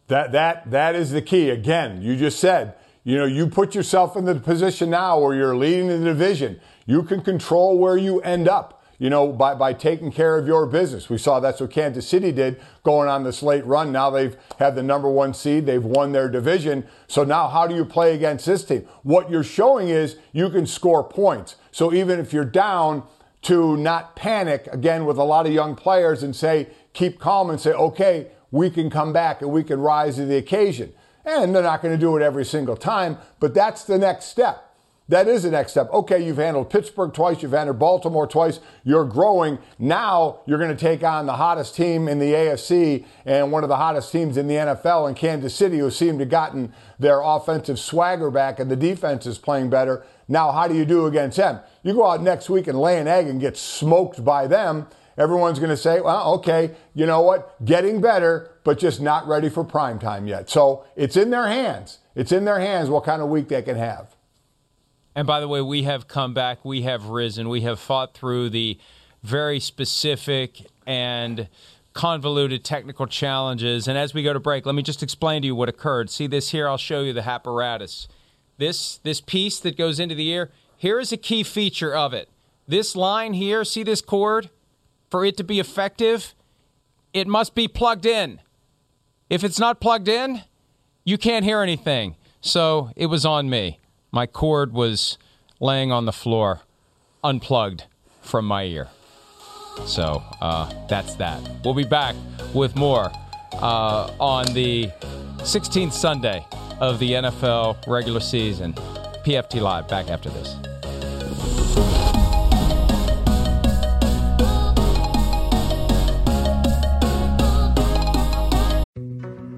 That that that is the key. Again, you just said, you know, you put yourself in the position now where you're leading the division. You can control where you end up, you know, by, by taking care of your business. We saw that's what Kansas City did going on this late run. Now they've had the number one seed, they've won their division. So now how do you play against this team? What you're showing is you can score points. So even if you're down, to not panic again with a lot of young players and say, keep calm and say, okay, we can come back and we can rise to the occasion. And they're not going to do it every single time, but that's the next step. That is the next step. Okay, you've handled Pittsburgh twice, you've handled Baltimore twice, you're growing. Now you're going to take on the hottest team in the AFC and one of the hottest teams in the NFL in Kansas City, who seem to have gotten their offensive swagger back and the defense is playing better. Now, how do you do against them? You go out next week and lay an egg and get smoked by them everyone's going to say, well, okay, you know what? Getting better, but just not ready for prime time yet. So it's in their hands. It's in their hands what kind of week they can have. And by the way, we have come back, we have risen, we have fought through the very specific and convoluted technical challenges. And as we go to break, let me just explain to you what occurred. See this here? I'll show you the apparatus. This this piece that goes into the ear, here is a key feature of it. This line here, see this cord? For it to be effective, it must be plugged in. If it's not plugged in, you can't hear anything. So it was on me. My cord was laying on the floor, unplugged from my ear. So uh, that's that. We'll be back with more uh, on the 16th Sunday of the NFL regular season. PFT Live, back after this.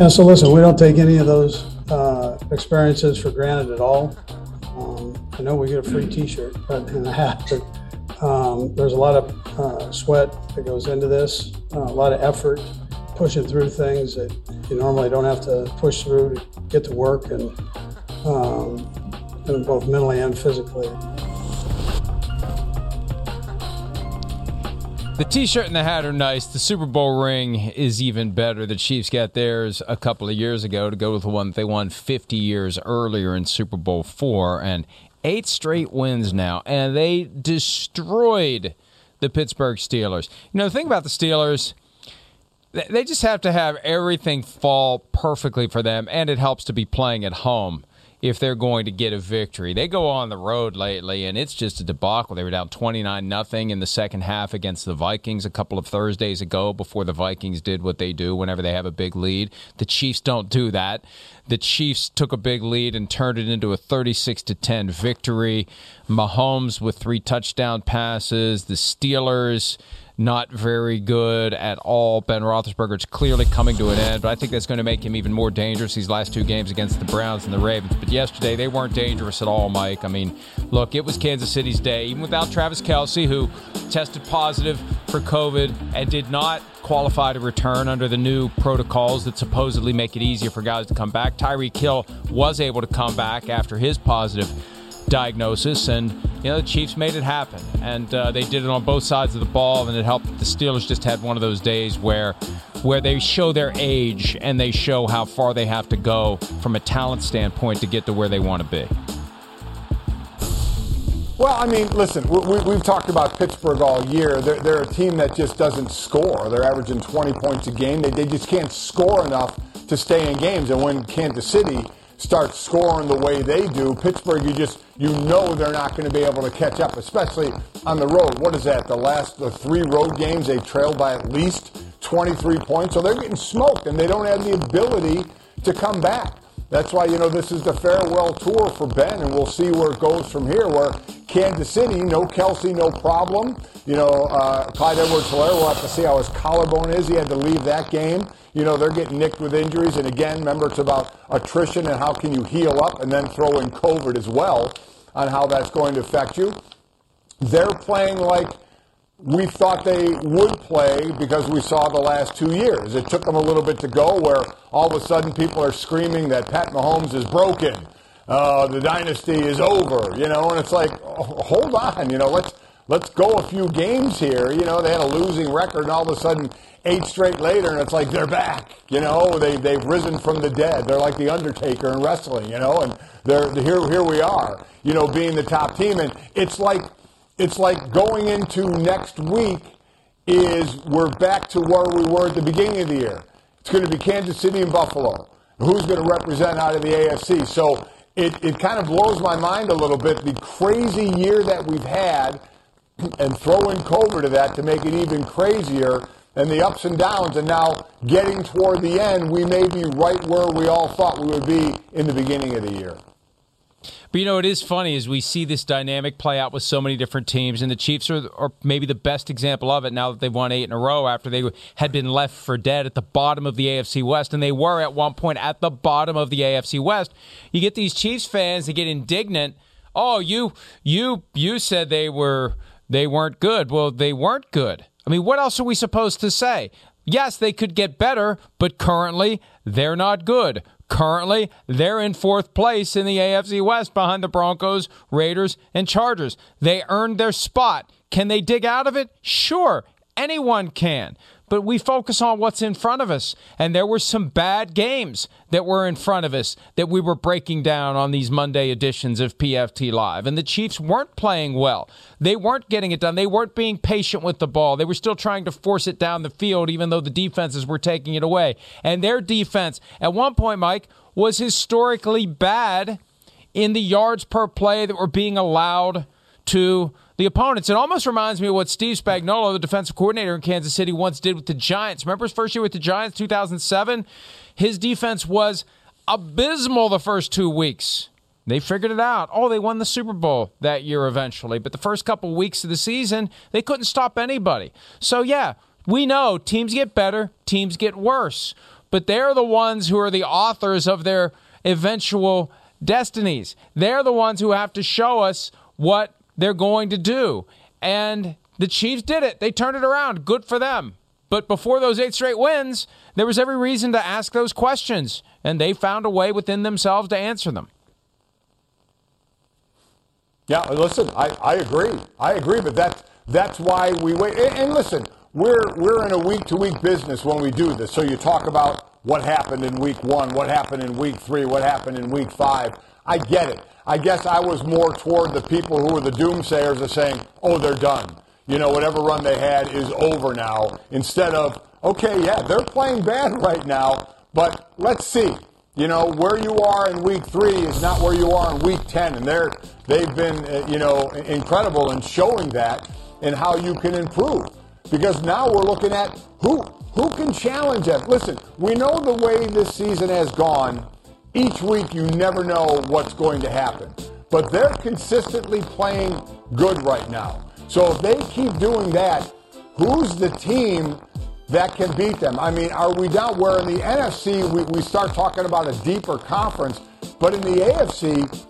And so, listen, we don't take any of those uh, experiences for granted at all. Um, I know we get a free T-shirt but, and a hat, but um, there's a lot of uh, sweat that goes into this, uh, a lot of effort pushing through things that you normally don't have to push through to get to work, and, um, and both mentally and physically. The T-shirt and the hat are nice. The Super Bowl ring is even better. The Chiefs got theirs a couple of years ago to go with the one that they won 50 years earlier in Super Bowl four, and eight straight wins now, and they destroyed the Pittsburgh Steelers. You know the thing about the Steelers. They just have to have everything fall perfectly for them, and it helps to be playing at home if they're going to get a victory. They go on the road lately, and it's just a debacle. They were down 29 nothing in the second half against the Vikings a couple of Thursdays ago before the Vikings did what they do whenever they have a big lead. The Chiefs don't do that. The Chiefs took a big lead and turned it into a 36 to 10 victory. Mahomes with three touchdown passes. The Steelers not very good at all. Ben Roethlisberger's clearly coming to an end, but I think that's going to make him even more dangerous these last two games against the Browns and the Ravens. But yesterday, they weren't dangerous at all, Mike. I mean, look, it was Kansas City's day, even without Travis Kelce, who tested positive for COVID and did not qualify to return under the new protocols that supposedly make it easier for guys to come back. Tyreek Hill was able to come back after his positive diagnosis, and you know the Chiefs made it happen, and uh, they did it on both sides of the ball, and it helped. The Steelers just had one of those days where, where they show their age and they show how far they have to go from a talent standpoint to get to where they want to be. Well, I mean, listen, we, have talked about Pittsburgh all year. They're, they're, a team that just doesn't score. They're averaging 20 points a game. They, they just can't score enough to stay in games. And when Kansas City start scoring the way they do, Pittsburgh, you just you know they're not going to be able to catch up, especially on the road. What is that? The last the three road games they trailed by at least 23 points, so they're getting smoked, and they don't have the ability to come back. That's why, you know, this is the farewell tour for Ben, and we'll see where it goes from here. Where Kansas City, no Kelce, no problem. You know, uh, Clyde Edwards Helaire, we'll have to see how his collarbone is. He had to leave that game. You know, they're getting nicked with injuries. And again, remember, it's about attrition and how can you heal up and then throw in COVID as well on how that's going to affect you. They're playing like we thought they would play because we saw the last two years. It took them a little bit to go where all of a sudden people are screaming that Pat Mahomes is broken. Uh, the dynasty is over, you know, and it's like, oh, hold on, you know, let's let's go a few games here. You know, they had a losing record, and all of a sudden, eight straight later, and it's like they're back. You know, they they've risen from the dead. They're like the Undertaker in wrestling, you know, and they're here. Here we are, you know, being the top team, and it's like it's like going into next week is we're back to where we were at the beginning of the year. It's going to be Kansas City and Buffalo. Who's going to represent out of the AFC? So it, it kind of blows my mind a little bit the crazy year that we've had and throw in COVID to that to make it even crazier and the ups and downs. And now getting toward the end, we may be right where we all thought we would be in the beginning of the year. But you know, it is funny as we see this dynamic play out with so many different teams, and the Chiefs are, are, maybe the best example of it now that they've won eight in a row after they had been left for dead at the bottom of the AFC West, and they were at one point at the bottom of the AFC West. You get these Chiefs fans that get indignant. Oh, you you you said they were they weren't good. Well, they weren't good. I mean, what else are we supposed to say? Yes, they could get better, but currently they're not good. Currently, they're in fourth place in the AFC West behind the Broncos, Raiders, and Chargers. They earned their spot. Can they dig out of it? Sure, anyone can. But we focus on what's in front of us. And there were some bad games that were in front of us that we were breaking down on these Monday editions of PFT Live. And the Chiefs weren't playing well. They weren't getting it done. They weren't being patient with the ball. They were still trying to force it down the field, even though the defenses were taking it away. And their defense, at one point, Mike, was historically bad in the yards per play that were being allowed to the opponents. It almost reminds me of what Steve Spagnuolo, the defensive coordinator in Kansas City, once did with the Giants. Remember his first year with the Giants, 2007? His defense was abysmal the first two weeks. They figured it out. Oh, they won the Super Bowl that year eventually, but the first couple weeks of the season, they couldn't stop anybody. So, yeah, we know teams get better, teams get worse, but they're the ones who are the authors of their eventual destinies. They're the ones who have to show us what they're going to do. And the Chiefs did it. They turned it around. Good for them. But before those eight straight wins, there was every reason to ask those questions, and they found a way within themselves to answer them. Yeah, listen, I, I agree. I agree, but that's that's why we wait. And, and listen, we're we're in a week to week business when we do this. So you talk about what happened in week one, what happened in week three, what happened in week five. I get it. I guess I was more toward the people who were the doomsayers of saying, oh, they're done. You know, whatever run they had is over now. Instead of, okay, yeah, they're playing bad right now, but let's see. You know, where you are in week three is not where you are in week 10. And they're, they've been, uh, you know, incredible in showing that and how you can improve. Because now we're looking at who, who can challenge them. Listen, we know the way this season has gone each week you never know what's going to happen. But they're consistently playing good right now. So if they keep doing that, who's the team that can beat them? I mean, are we down where in the NFC we, we start talking about a deeper conference, but in the AFC,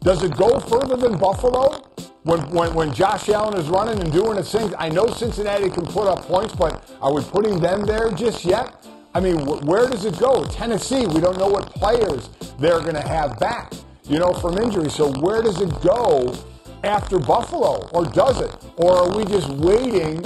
does it go further than Buffalo? When, when, when Josh Allen is running and doing his things, I know Cincinnati can put up points, but are we putting them there just yet? I mean, where does it go? Tennessee, we don't know what players they're going to have back, you know, from injury. So where does it go after Buffalo? Or does it? Or are we just waiting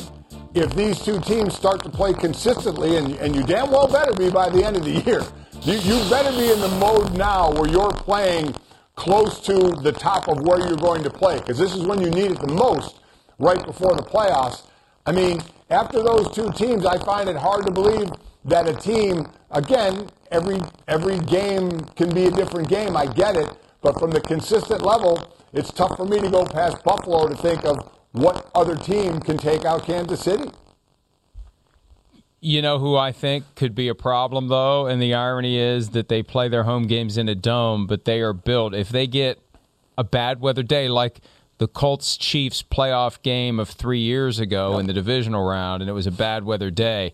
if these two teams start to play consistently? And, and you damn well better be by the end of the year. You, you better be in the mode now where you're playing close to the top of where you're going to play because this is when you need it the most right before the playoffs. I mean, after those two teams, I find it hard to believe that a team, again, every every game can be a different game. I get it, but from the consistent level, it's tough for me to go past Buffalo to think of what other team can take out Kansas City. You know who I think could be a problem, though? And the irony is that they play their home games in a dome, but they are built. If they get a bad weather day, like the Colts Chiefs playoff game of three years ago in the divisional round, and it was a bad weather day,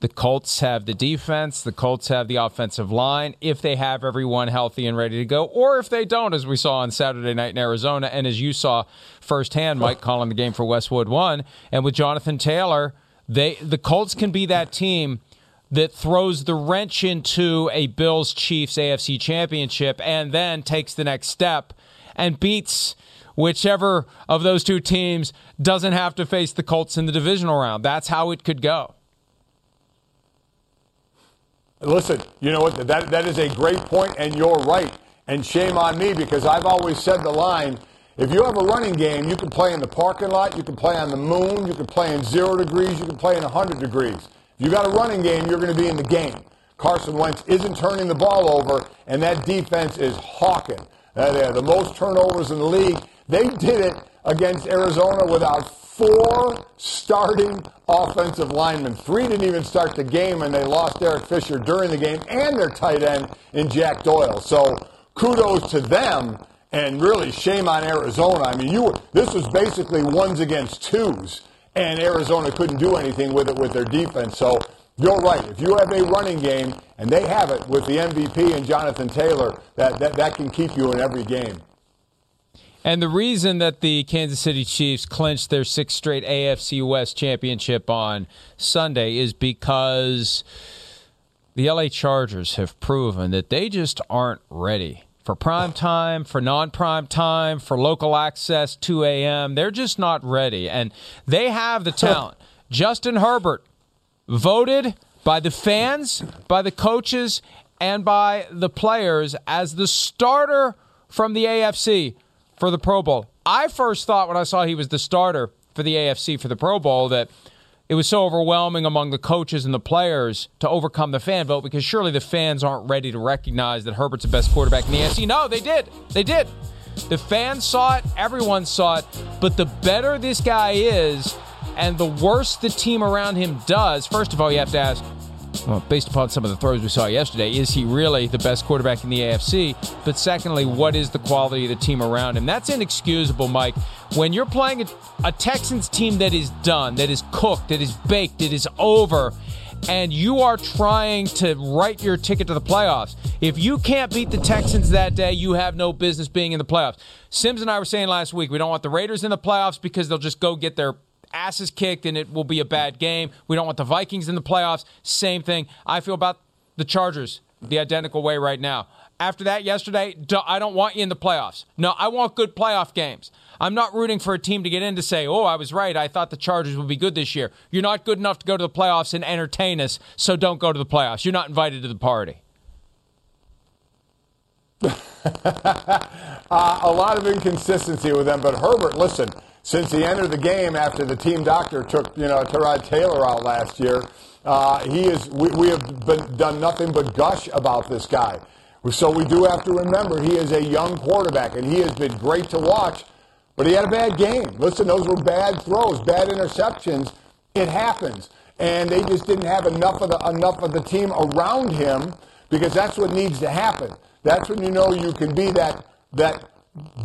the Colts have the defense. The Colts have the offensive line if they have everyone healthy and ready to go, or if they don't, as we saw on Saturday night in Arizona, and as you saw firsthand, Mike calling the game for Westwood one, and with Jonathan Taylor, they the Colts can be that team that throws the wrench into a Bills Chiefs AFC championship and then takes the next step and beats whichever of those two teams doesn't have to face the Colts in the divisional round. That's how it could go. Listen, you know what? That, that is a great point, and you're right. And shame on me because I've always said the line if you have a running game, you can play in the parking lot, you can play on the moon, you can play in zero degrees, you can play in 100 degrees. If you've got a running game, you're going to be in the game. Carson Wentz isn't turning the ball over, and that defense is hawking. Uh, they're the most turnovers in the league. They did it against Arizona without four starting offensive linemen. Three didn't even start the game, and they lost Eric Fisher during the game and their tight end in Jack Doyle. So kudos to them, and really shame on Arizona. I mean, you were, this was basically ones against twos, and Arizona couldn't do anything with it with their defense. So you're right. If you have a running game, and they have it with the MVP and Jonathan Taylor, that, that, that can keep you in every game. And the reason that the Kansas City Chiefs clinched their sixth straight AFC West championship on Sunday is because the LA Chargers have proven that they just aren't ready for prime time, for non prime time, for local access 2 a.m. They're just not ready. And they have the talent. Justin Herbert voted by the fans, by the coaches, and by the players as the starter from the AFC for the Pro Bowl. I first thought when I saw he was the starter for the AFC for the Pro Bowl that it was so overwhelming among the coaches and the players to overcome the fan vote because surely the fans aren't ready to recognize that Herbert's the best quarterback in the AFC. No, they did. They did. The fans saw it, everyone saw it, but the better this guy is and the worse the team around him does, first of all, you have to ask, well, based upon some of the throws we saw yesterday, is he really the best quarterback in the AFC? But secondly, what is the quality of the team around him? That's inexcusable, Mike. When you're playing a, a Texans team that is done, that is cooked, that is baked, that is over, and you are trying to write your ticket to the playoffs. If you can't beat the Texans that day, you have no business being in the playoffs. Simms and I were saying last week we don't want the Raiders in the playoffs because they'll just go get their asses kicked and it will be a bad game. We don't want the Vikings in the playoffs. Same thing. I feel about the Chargers the identical way right now. After that yesterday, I don't want you in the playoffs. No, I want good playoff games. I'm not rooting for a team to get in to say, oh, I was right. I thought the Chargers would be good this year. You're not good enough to go to the playoffs and entertain us, so don't go to the playoffs. You're not invited to the party. uh, a lot of inconsistency with them, but Herbert, listen, since he entered the game after the team doctor took you know Tyrod Taylor out last year. Uh, he is. We, we have been, done nothing but gush about this guy. So we do have to remember he is a young quarterback, and he has been great to watch. But he had a bad game. Listen, those were bad throws, bad interceptions. It happens, and they just didn't have enough of the enough of the team around him because that's what needs to happen. That's when you know you can be that that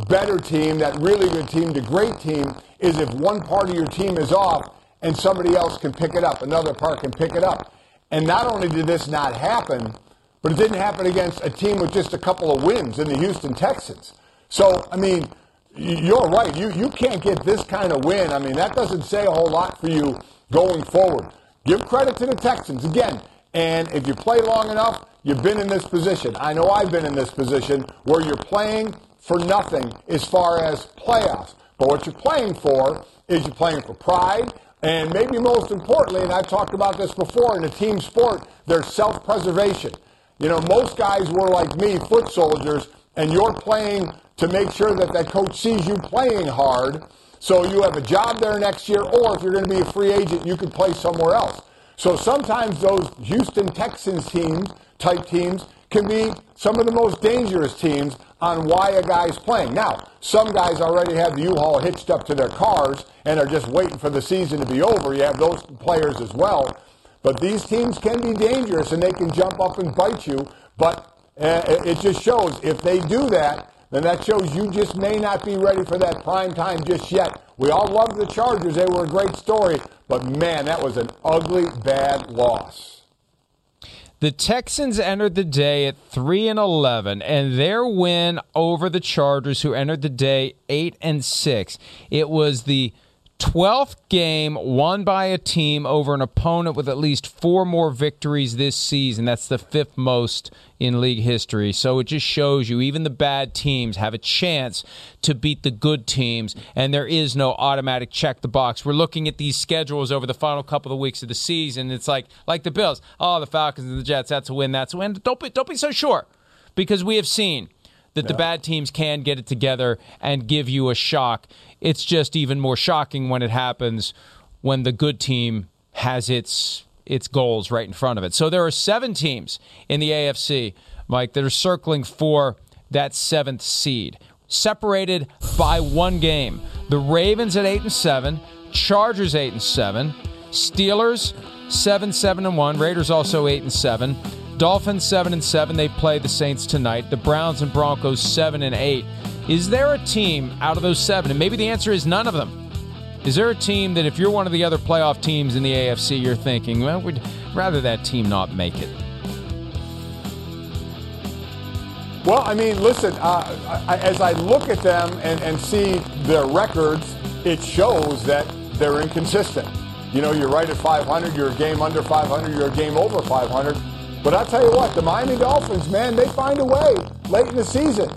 better team, that really good team, the great team, is if one part of your team is off and somebody else can pick it up, another part can pick it up. And not only did this not happen, but it didn't happen against a team with just a couple of wins in the Houston Texans. So, I mean, you're right. You, you can't get this kind of win. I mean, that doesn't say a whole lot for you going forward. Give credit to the Texans. Again, and if you play long enough, you've been in this position. I know I've been in this position where you're playing for nothing as far as playoffs. But what you're playing for is you're playing for pride, and maybe most importantly, and I've talked about this before in a team sport, there's self preservation. You know, most guys were like me, foot soldiers, and you're playing to make sure that that coach sees you playing hard so you have a job there next year, or if you're going to be a free agent, you can play somewhere else. So sometimes those Houston Texans teams, type teams, can be some of the most dangerous teams on why a guy's playing. Now, some guys already have the U-Haul hitched up to their cars and are just waiting for the season to be over. You have those players as well. But these teams can be dangerous and they can jump up and bite you. But uh, it just shows if they do that, then that shows you just may not be ready for that prime time just yet. We all love the Chargers. They were a great story. But man, that was an ugly, bad loss. The Texans entered the day at 3 and 11 and their win over the Chargers who entered the day 8 and 6. It was the 12th game won by a team over an opponent with at least four more victories this season. That's the fifth most in league history. So it just shows you even the bad teams have a chance to beat the good teams, and there is no automatic check the box. We're looking at these schedules over the final couple of weeks of the season. It's like like the Bills. Oh, the Falcons and the Jets. That's a win. That's a win. Don't be don't be so sure, because we have seen that the bad teams can get it together and give you a shock. It's just even more shocking when it happens when the good team has its its goals right in front of it. So there are seven teams in the AFC, Mike, that are circling for that seventh seed, separated by one game. The Ravens at eight and seven, Chargers eight and seven, Steelers seven seven and one, Raiders also eight and seven. Dolphins seven and seven. They play the Saints tonight. The Browns and Broncos seven and eight. Is there a team out of those seven? And maybe the answer is none of them. Is there a team that if you're one of the other playoff teams in the AFC, you're thinking, well, we'd rather that team not make it? Well, I mean, listen, uh, I, as I look at them and, and see their records, it shows that they're inconsistent. You know, you're right at 500, you're a game under 500, you're a game over 500. But I'll tell you what, the Miami Dolphins, man, they find a way late in the season.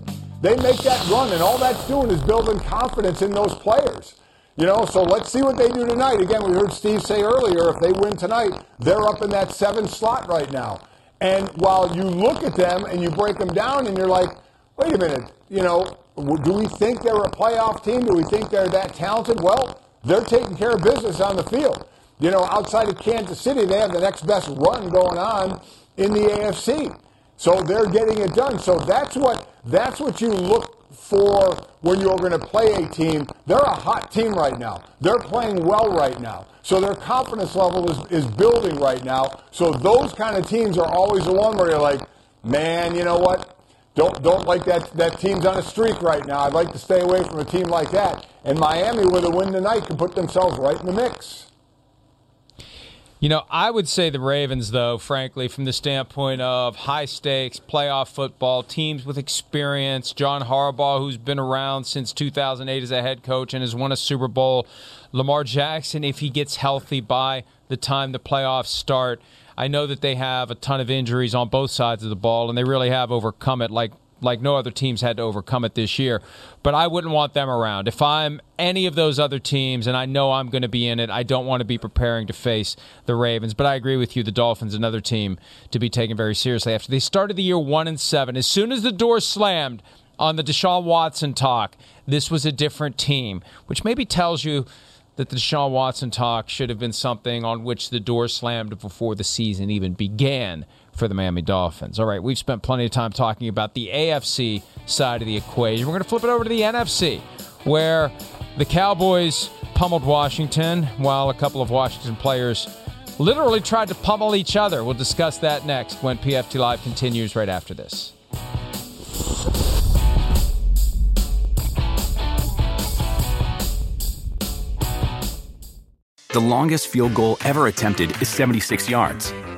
They make that run, and all that's doing is building confidence in those players. You know, so let's see what they do tonight. Again, we heard Steve say earlier, if they win tonight, they're up in that seven slot right now. And while you look at them and you break them down and you're like, wait a minute, you know, do we think they're a playoff team? Do we think they're that talented? Well, they're taking care of business on the field. You know, outside of Kansas City, they have the next best run going on in the AFC. So they're getting it done. So that's what that's what you look for when you're going to play a team. They're a hot team right now. They're playing well right now. So their confidence level is, is building right now. So those kind of teams are always the one where you're like, man, you know what? Don't don't like that that team's on a streak right now. I'd like to stay away from a team like that. And Miami, with a win tonight, can put themselves right in the mix. You know, I would say the Ravens, though, frankly, from the standpoint of high stakes, playoff football, teams with experience, John Harbaugh, who's been around since 2008 as a head coach and has won a Super Bowl, Lamar Jackson, if he gets healthy by the time the playoffs start. I know that they have a ton of injuries on both sides of the ball, and they really have overcome it like like no other teams had to overcome it this year. But I wouldn't want them around. If I'm any of those other teams and I know I'm going to be in it, I don't want to be preparing to face the Ravens. But I agree with you, the Dolphins, another team to be taken very seriously. After they started the year one and seven, as soon as the door slammed on the Deshaun Watson talk, this was a different team, which maybe tells you that the Deshaun Watson talk should have been something on which the door slammed before the season even began for the Miami Dolphins. All right, we've spent plenty of time talking about the AFC side of the equation. We're going to flip it over to the NFC, where the Cowboys pummeled Washington while a couple of Washington players literally tried to pummel each other. We'll discuss that next when PFT Live continues right after this. The longest field goal ever attempted is 76 yards.